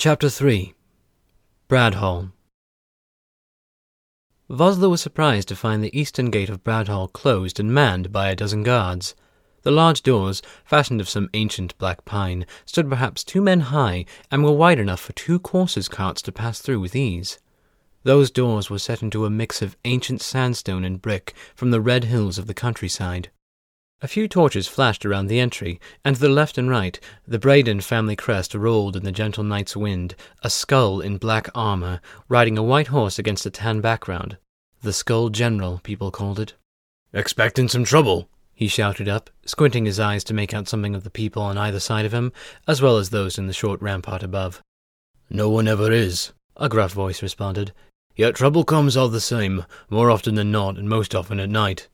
Chapter 3 Bradhall Voslo was surprised to find the eastern gate of Bradhall closed and manned by a dozen guards. The large doors, fashioned of some ancient black pine, stood perhaps two men high and were wide enough for two coursers' carts to pass through with ease. Those doors were set into a mix of ancient sandstone and brick from the red hills of the countryside. A few torches flashed around the entry, and to the left and right, the Braden family crest rolled in the gentle night's wind, a skull in black armor, riding a white horse against a tan background. The Skull General, people called it. Expecting some trouble, he shouted up, squinting his eyes to make out something of the people on either side of him, as well as those in the short rampart above. No one ever is, a gruff voice responded. Yet trouble comes all the same, more often than not, and most often at night.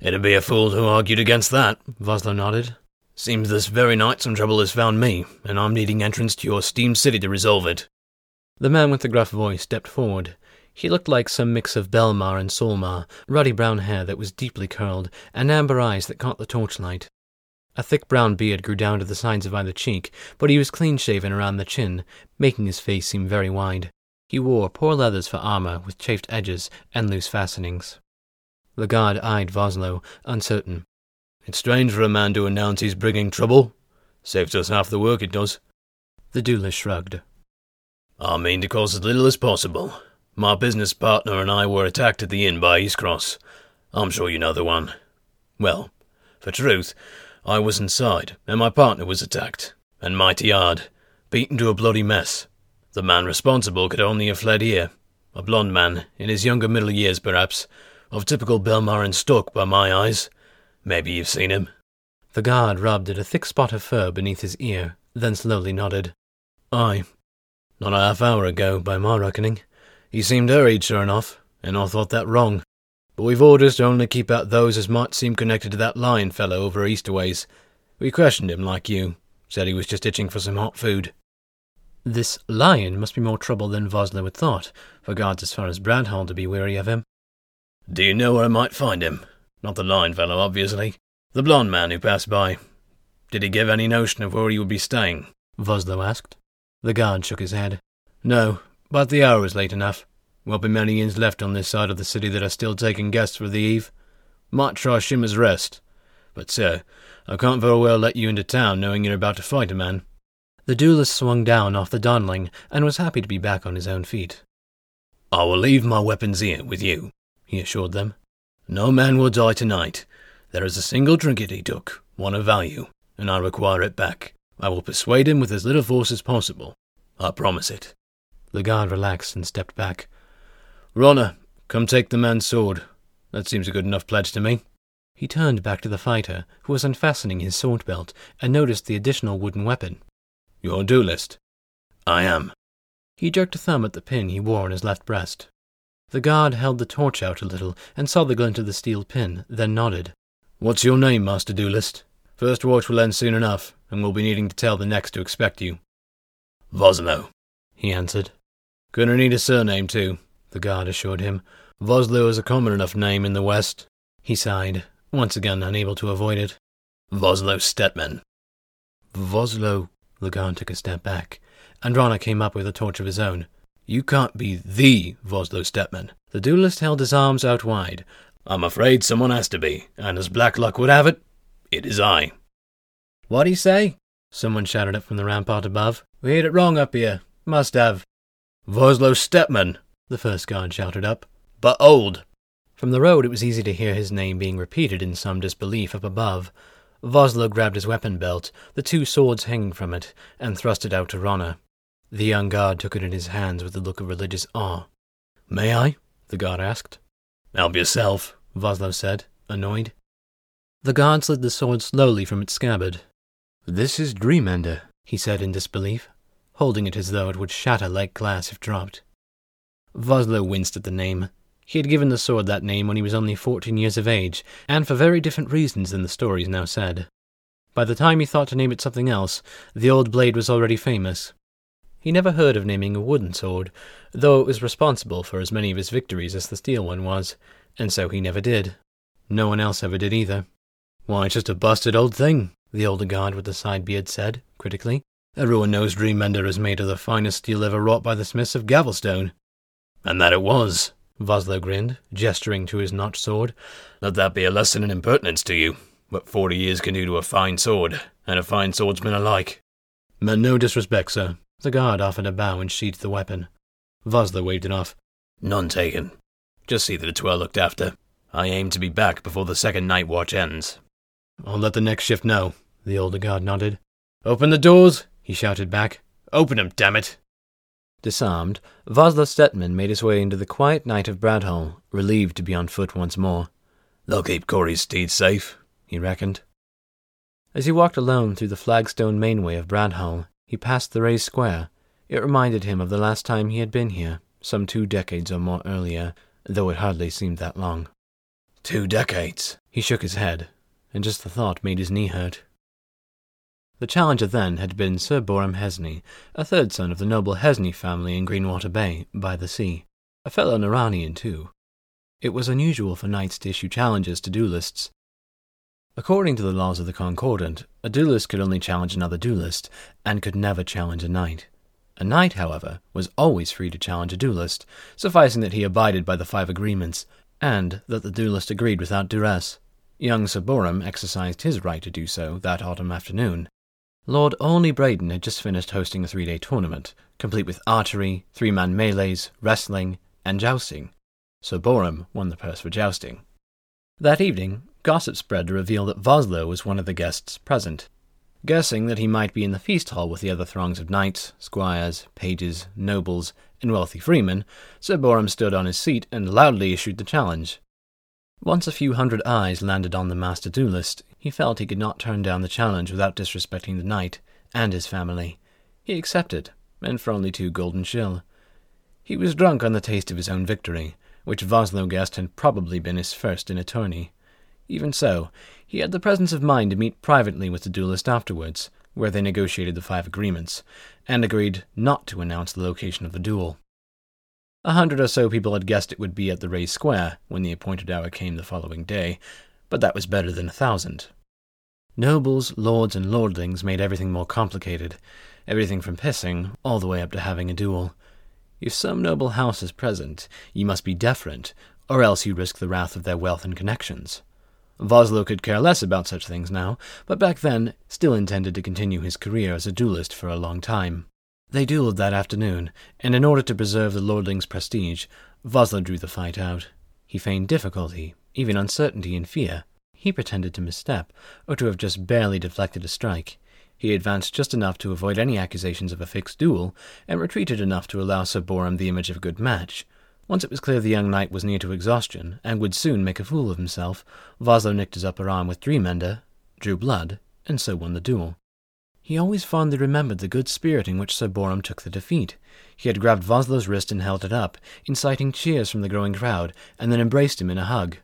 It'd be a fool who argued against that, Voslo nodded. Seems this very night some trouble has found me, and I'm needing entrance to your steam city to resolve it. The man with the gruff voice stepped forward. He looked like some mix of Belmar and Solmar, ruddy brown hair that was deeply curled, and amber eyes that caught the torchlight. A thick brown beard grew down to the sides of either cheek, but he was clean shaven around the chin, making his face seem very wide. He wore poor leathers for armor with chafed edges and loose fastenings. The guard eyed Voslo, uncertain. It's strange for a man to announce he's bringing trouble. Saves us half the work it does. The duelist shrugged. I mean to cause as little as possible. My business partner and I were attacked at the inn by East Cross. I'm sure you know the one. Well, for truth, I was inside, and my partner was attacked, and mighty hard, beaten to a bloody mess. The man responsible could only have fled here. A blond man, in his younger middle years perhaps, of typical Belmarin stock by my eyes. Maybe you've seen him. The guard rubbed at a thick spot of fur beneath his ear, then slowly nodded. Aye. Not a half hour ago, by my reckoning. He seemed hurried, sure enough, and I thought that wrong. But we've orders to only keep out those as might seem connected to that lion fellow over Easterways. We questioned him like you. Said he was just itching for some hot food. This lion must be more trouble than Voslo had thought, for guards as far as Bradhall to be weary of him. Do you know where I might find him? Not the lion fellow, obviously. The blond man who passed by. Did he give any notion of where he would be staying? Voslo asked. The guard shook his head. No, but the hour is late enough. Won't be many inns left on this side of the city that are still taking guests for the eve. Might try Shimmer's Rest. But, sir, I can't very well let you into town knowing you're about to fight a man. The duelist swung down off the Donling and was happy to be back on his own feet. I will leave my weapons here with you, he assured them. No man will die tonight. There is a single trinket he took, one of value, and I require it back. I will persuade him with as little force as possible. I promise it. The guard relaxed and stepped back. Ronna, come take the man's sword. That seems a good enough pledge to me. He turned back to the fighter, who was unfastening his sword belt, and noticed the additional wooden weapon. You're a duelist. I am. He jerked a thumb at the pin he wore on his left breast. The guard held the torch out a little and saw the glint of the steel pin, then nodded. What's your name, Master Duelist? First watch will end soon enough, and we'll be needing to tell the next to expect you. Voslo, he answered. Gonna need a surname, too, the guard assured him. Voslo is a common enough name in the West. He sighed, once again unable to avoid it. Voslo Stetman. Voslo, the guard took a step back, and Ronna came up with a torch of his own. You can't be THE Voslo Stepman. The duelist held his arms out wide. I'm afraid someone has to be, and as black luck would have it, it is I. What'd he say? Someone shouted up from the rampart above. We heard it wrong up here. Must have. Voslo Stepman, the first guard shouted up. But old. From the road it was easy to hear his name being repeated in some disbelief up above. Voslo grabbed his weapon belt, the two swords hanging from it, and thrust it out to Ronna. The young guard took it in his hands with a look of religious awe. May I? the guard asked. Help yourself, Voslo said, annoyed. The guard slid the sword slowly from its scabbard. This is Dreamender, he said in disbelief, holding it as though it would shatter like glass if dropped. Voslo winced at the name. He had given the sword that name when he was only fourteen years of age, and for very different reasons than the stories now said. By the time he thought to name it something else, the old blade was already famous. He never heard of naming a wooden sword, though it was responsible for as many of his victories as the steel one was, and so he never did. No one else ever did either. Why, it's just a busted old thing, the older guard with the side beard said, critically. Everyone knows Dreammender is made of the finest steel ever wrought by the smiths of Gavelstone. And that it was, Voslo grinned, gesturing to his notched sword. Let that be a lesson in impertinence to you. What forty years can do to a fine sword, and a fine swordsman alike. Meant no disrespect, sir. The guard offered a bow and sheathed the weapon. Voslo waved it off. None taken. Just see that it's well looked after. I aim to be back before the second night watch ends. I'll let the next shift know, the older guard nodded. Open the doors, he shouted back. Open 'em, damn it! Disarmed, Voslo Stetman made his way into the quiet night of Bradhall, relieved to be on foot once more. They'll keep Kory's steed safe, he reckoned. As he walked alone through the flagstone mainway of Bradhall, he passed the raised square. It reminded him of the last time he had been here, some two decades or more earlier, though it hardly seemed that long. Two decades. He shook his head, and just the thought made his knee hurt. The challenger then had been Sir Boram Hesney, a third son of the noble Hesney family in Greenwater Bay, by the sea, a fellow Naranian too. It was unusual for knights to issue challenges to duelists. According to the laws of the Concordant, a duelist could only challenge another duelist, and could never challenge a knight. A knight, however, was always free to challenge a duelist, sufficing that he abided by the five agreements, and that the duelist agreed without duress. Young Sir Boram exercised his right to do so that autumn afternoon. Lord Olney Braden had just finished hosting a three day tournament, complete with archery, three man melees, wrestling, and jousting. Sir Boram won the purse for jousting. That evening, gossip spread to reveal that Voslo was one of the guests present. Guessing that he might be in the feast hall with the other throngs of knights, squires, pages, nobles, and wealthy freemen, Sir Boram stood on his seat and loudly issued the challenge. Once a few hundred eyes landed on the master duelist, he felt he could not turn down the challenge without disrespecting the knight and his family. He accepted, and for only two golden shill. He was drunk on the taste of his own victory, which Voslo guessed had probably been his first in a tourney. Even so, he had the presence of mind to meet privately with the duelist afterwards, where they negotiated the five agreements, and agreed not to announce the location of the duel. A hundred or so people had guessed it would be at the raised square when the appointed hour came the following day, but that was better than a thousand. Nobles, lords, and lordlings made everything more complicated, everything from pissing all the way up to having a duel. If some noble house is present, you must be deferent, or else you risk the wrath of their wealth and connections. Voslo could care less about such things now, but back then still intended to continue his career as a duelist for a long time. They duelled that afternoon, and in order to preserve the lordling's prestige, Voslo drew the fight out. He feigned difficulty, even uncertainty and fear. He pretended to misstep, or to have just barely deflected a strike. He advanced just enough to avoid any accusations of a fixed duel, and retreated enough to allow Sir Boram the image of a good match. Once it was clear the young knight was near to exhaustion, and would soon make a fool of himself, Voslo nicked his upper arm with Dreamender, drew blood, and so won the duel. He always fondly remembered the good spirit in which Sir Boram took the defeat. He had grabbed Voslo's wrist and held it up, inciting cheers from the growing crowd, and then embraced him in a hug.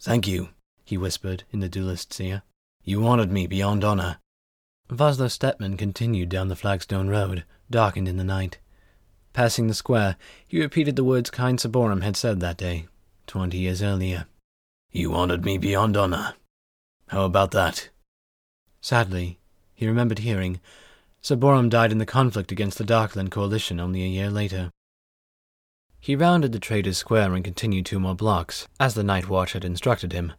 Thank you, he whispered in the duelist's ear. You honored me beyond honor. Voslo Stetman continued down the flagstone road, darkened in the night. Passing the square, he repeated the words kind Sir Boram had said that day, twenty years earlier. You honored me beyond honor. How about that? Sadly, he remembered hearing, Sir Boram died in the conflict against the Darkland coalition only a year later. He rounded the Traders' Square and continued two more blocks, as the night watch had instructed him.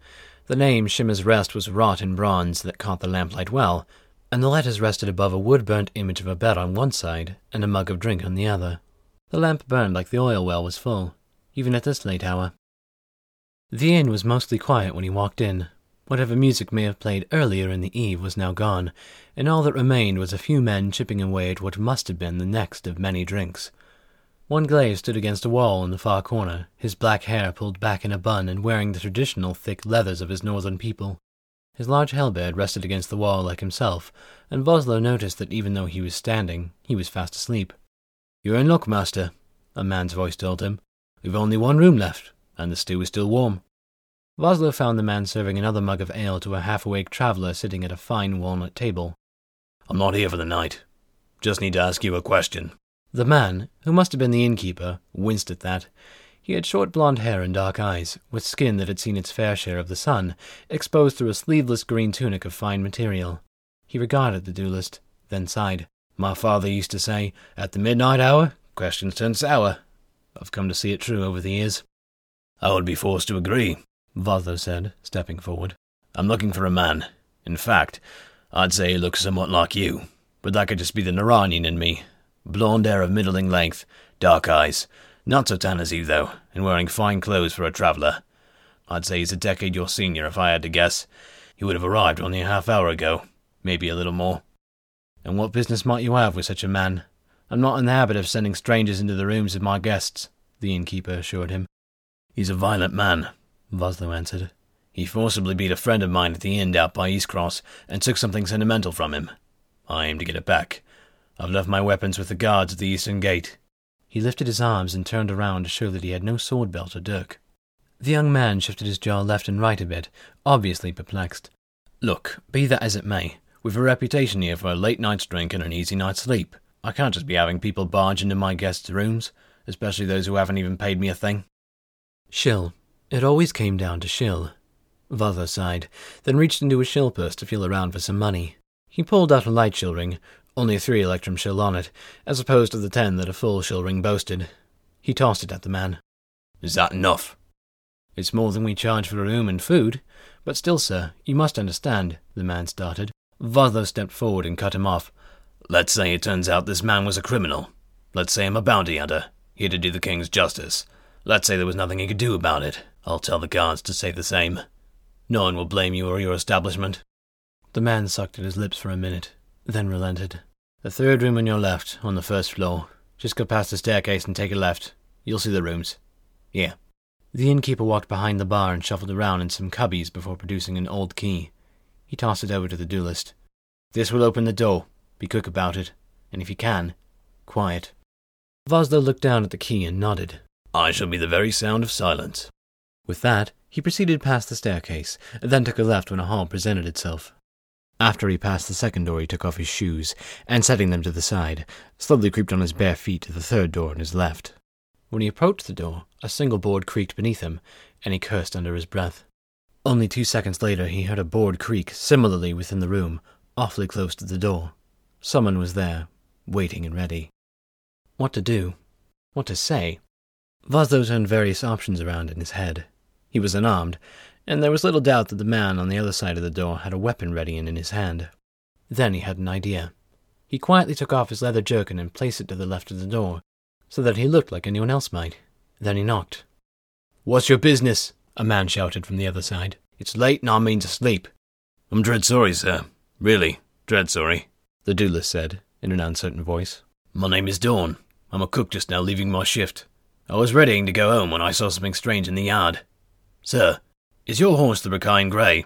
The name Shimmer's Rest was wrought in bronze that caught the lamplight well, and the letters rested above a wood-burnt image of a bed on one side and a mug of drink on the other. The lamp burned like the oil well was full, even at this late hour. The inn was mostly quiet when he walked in. Whatever music may have played earlier in the eve was now gone, and all that remained was a few men chipping away at what must have been the next of many drinks. One glaive stood against a wall in the far corner, his black hair pulled back in a bun and wearing the traditional thick leathers of his northern people. His large halberd rested against the wall like himself, and Voslo noticed that even though he was standing, he was fast asleep. You're in luck, master, a man's voice told him. We've only one room left, and the stew is still warm. Vosloo found the man serving another mug of ale to a half-awake traveller sitting at a fine walnut table. I'm not here for the night. Just need to ask you a question. The man, who must have been the innkeeper, winced at that. He had short blond hair and dark eyes, with skin that had seen its fair share of the sun, exposed through a sleeveless green tunic of fine material. He regarded the duelist, then sighed. My father used to say, at the midnight hour, questions turn sour. I've come to see it true over the years. I would be forced to agree, Voslo said, stepping forward. I'm looking for a man. In fact, I'd say he looks somewhat like you, but that could just be the Naranian in me. Blonde hair of middling length, dark eyes, not so tan as you, though, and wearing fine clothes for a traveller. I'd say he's a decade your senior if I had to guess. He would have arrived only a half hour ago, maybe a little more. And what business might you have with such a man? I'm not in the habit of sending strangers into the rooms of my guests, the innkeeper assured him. He's a violent man, Voslo answered. He forcibly beat a friend of mine at the inn out by East Cross and took something sentimental from him. I aim to get it back. I've left my weapons with the guards at the eastern gate. He lifted his arms and turned around to show that he had no sword belt or dirk. The young man shifted his jaw left and right a bit, obviously perplexed. Look, be that as it may, we've a reputation here for a late night's drink and an easy night's sleep. I can't just be having people barge into my guests' rooms, especially those who haven't even paid me a thing. Shill. It always came down to shill. Voslo sighed, then reached into his shill purse to feel around for some money. He pulled out a light shill ring, only three electrum shill on it, as opposed to the ten that a full shill ring boasted. He tossed it at the man. Is that enough? It's more than we charge for a room and food. But still, sir, you must understand, the man started. Voslo stepped forward and cut him off. Let's say it turns out this man was a criminal. Let's say I'm a bounty hunter, here to do the king's justice. Let's say there was nothing he could do about it. I'll tell the guards to say the same. No one will blame you or your establishment. The man sucked at his lips for a minute, then relented. The third room on your left, on the first floor. Just go past the staircase and take a left. You'll see the rooms. Yeah. The innkeeper walked behind the bar and shuffled around in some cubbies before producing an old key. He tossed it over to the duelist. This will open the door. Be quick about it. And if you can, quiet. Voslo looked down at the key and nodded. I shall be the very sound of silence. With that, he proceeded past the staircase, then took a left when a hall presented itself. After he passed the second door, he took off his shoes, and setting them to the side, slowly creeped on his bare feet to the third door on his left. When he approached the door, a single board creaked beneath him, and he cursed under his breath. Only two seconds later, he heard a board creak similarly within the room, awfully close to the door. Someone was there, waiting and ready. What to do? What to say? Voslo turned various options around in his head. He was unarmed, and there was little doubt that the man on the other side of the door had a weapon ready and in his hand. Then he had an idea. He quietly took off his leather jerkin and placed it to the left of the door, so that he looked like anyone else might. Then he knocked. What's your business? A man shouted from the other side. It's late and I mean to sleep. I'm dread sorry, sir. Really, dread sorry, the duelist said, in an uncertain voice. My name is Dawn. I'm a cook just now leaving my shift. I was readying to go home when I saw something strange in the yard. Sir, is your horse the Rakain Grey?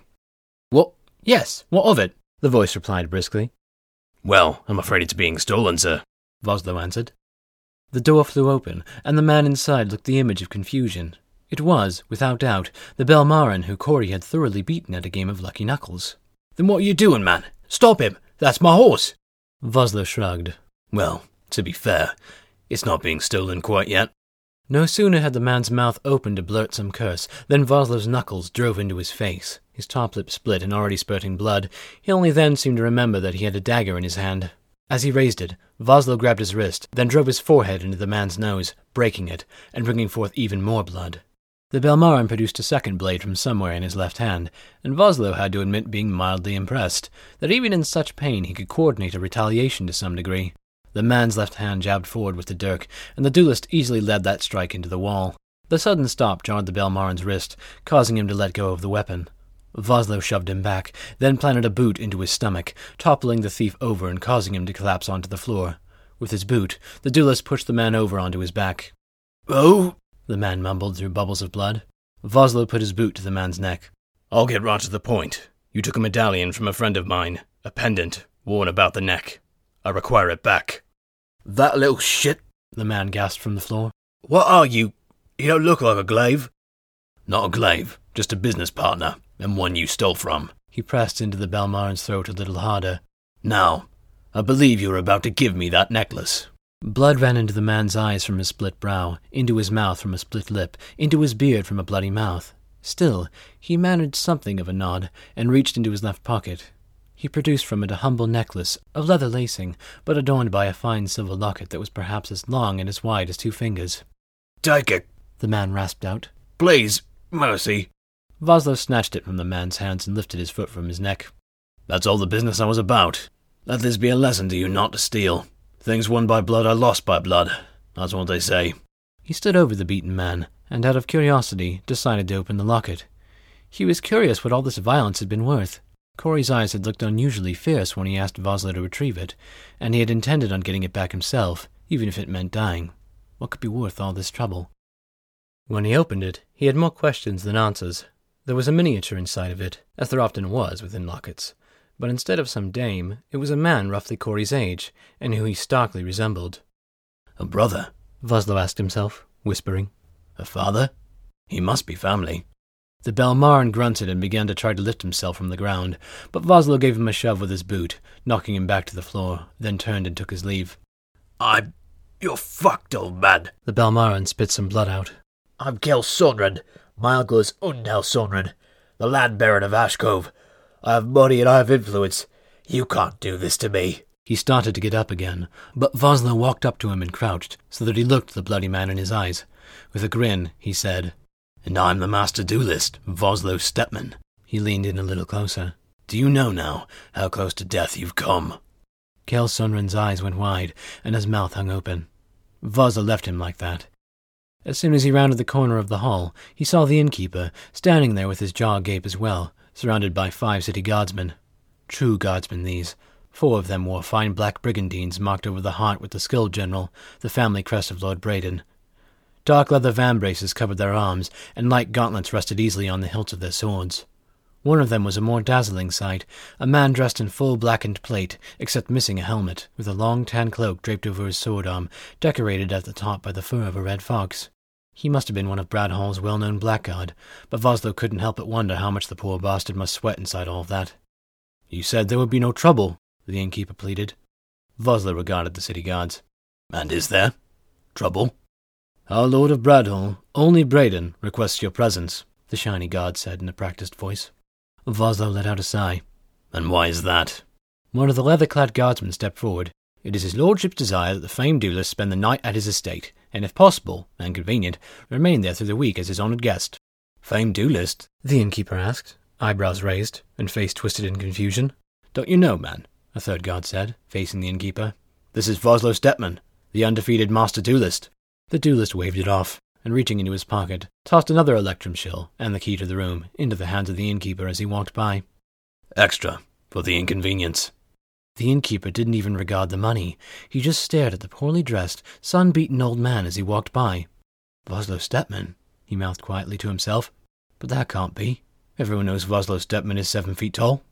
What? Yes, what of it? The voice replied briskly. Well, I'm afraid it's being stolen, sir, Voslo answered. The door flew open, and the man inside looked the image of confusion. It was, without doubt, the Belmarin who Kory had thoroughly beaten at a game of lucky knuckles. Then what are you doing, man? Stop him! That's my horse! Voslo shrugged. Well, to be fair, it's not being stolen quite yet. No sooner had the man's mouth opened to blurt some curse than Voslo's knuckles drove into his face. His top lip split and already spurting blood. He only then seemed to remember that he had a dagger in his hand. As he raised it, Voslo grabbed his wrist, then drove his forehead into the man's nose, breaking it, and bringing forth even more blood. The Belmarin produced a second blade from somewhere in his left hand, and Voslo had to admit being mildly impressed that even in such pain he could coordinate a retaliation to some degree. The man's left hand jabbed forward with the dirk, and the duelist easily led that strike into the wall. The sudden stop jarred the Belmarin's wrist, causing him to let go of the weapon. Voslo shoved him back, then planted a boot into his stomach, toppling the thief over and causing him to collapse onto the floor. With his boot, the duelist pushed the man over onto his back. Oh, the man mumbled through bubbles of blood. Voslo put his boot to the man's neck. I'll get right to the point. You took a medallion from a friend of mine, a pendant, worn about the neck. I require it back. That little shit, the man gasped from the floor. What are you? You don't look like a glaive. Not a glaive, just a business partner, and one you stole from. He pressed into the Belmarin's throat a little harder. Now, I believe you are about to give me that necklace. Blood ran into the man's eyes from a split brow, into his mouth from a split lip, into his beard from a bloody mouth. Still, he managed something of a nod, and reached into his left pocket. He produced from it a humble necklace of leather lacing, but adorned by a fine silver locket that was perhaps as long and as wide as two fingers. Take it, The man rasped out. please, mercy. Voslo snatched it from the man's hands and lifted his foot from his neck. That's all the business I was about. Let this be a lesson to you not to steal. Things won by blood are lost by blood. That's what they say. He stood over the beaten man, and out of curiosity decided to open the locket. He was curious what all this violence had been worth. Kory's eyes had looked unusually fierce when he asked Voslo to retrieve it, and he had intended on getting it back himself, even if it meant dying. What could be worth all this trouble? When he opened it, he had more questions than answers. There was a miniature inside of it, as there often was within lockets, but instead of some dame, it was a man roughly Kory's age, and who he starkly resembled. A brother? Voslo asked himself, whispering. A father? He must be family. The Belmarin grunted and began to try to lift himself from the ground, but Voslo gave him a shove with his boot, knocking him back to the floor, then turned and took his leave. I'm. You're fucked, old man. The Belmarin spit some blood out. I'm Kel uncle is Undel Sonren, the land baron of Ashcove. I have money and I have influence. You can't do this to me. He started to get up again, but Voslo walked up to him and crouched, so that he looked the bloody man in his eyes. With a grin, he said, And I'm the master duelist, Voslo Stepman. He leaned in a little closer. Do you know now how close to death you've come? Kel Sunren's eyes went wide, and his mouth hung open. Voslo left him like that. As soon as he rounded the corner of the hall, he saw the innkeeper, standing there with his jaw agape as well, surrounded by five city guardsmen. True guardsmen, these. Four of them wore fine black brigandines marked over the heart with the Skull General, the family crest of Lord Braden. Dark leather vambraces covered their arms, and light gauntlets rested easily on the hilts of their swords. One of them was a more dazzling sight, a man dressed in full blackened plate, except missing a helmet, with a long tan cloak draped over his sword arm, decorated at the top by the fur of a red fox. He must have been one of Bradhall's well-known blackguard, but Voslo couldn't help but wonder how much the poor bastard must sweat inside all of that. You said there would be no trouble, the innkeeper pleaded. Voslo regarded the city guards. And is there? Trouble? Our Lord of Bradhall, Olney Braden, requests your presence, the shiny guard said in a practiced voice. Voslo let out a sigh. And why is that? One of the leather-clad guardsmen stepped forward. It is his lordship's desire that the famed duelist spend the night at his estate, and if possible, and convenient, remain there through the week as his honoured guest. Famed duelist? The innkeeper asked, eyebrows raised, and face twisted in confusion. Don't you know, man? A third guard said, facing the innkeeper. This is Voslo Stepman, the undefeated master duelist. The duelist waved it off, and reaching into his pocket, tossed another electrum shell and the key to the room into the hands of the innkeeper as he walked by. Extra, for the inconvenience. The innkeeper didn't even regard the money. He just stared at the poorly dressed, sun-beaten old man as he walked by. Voslo Stepman, he mouthed quietly to himself. But that can't be. Everyone knows Voslo Stepman is seven feet tall.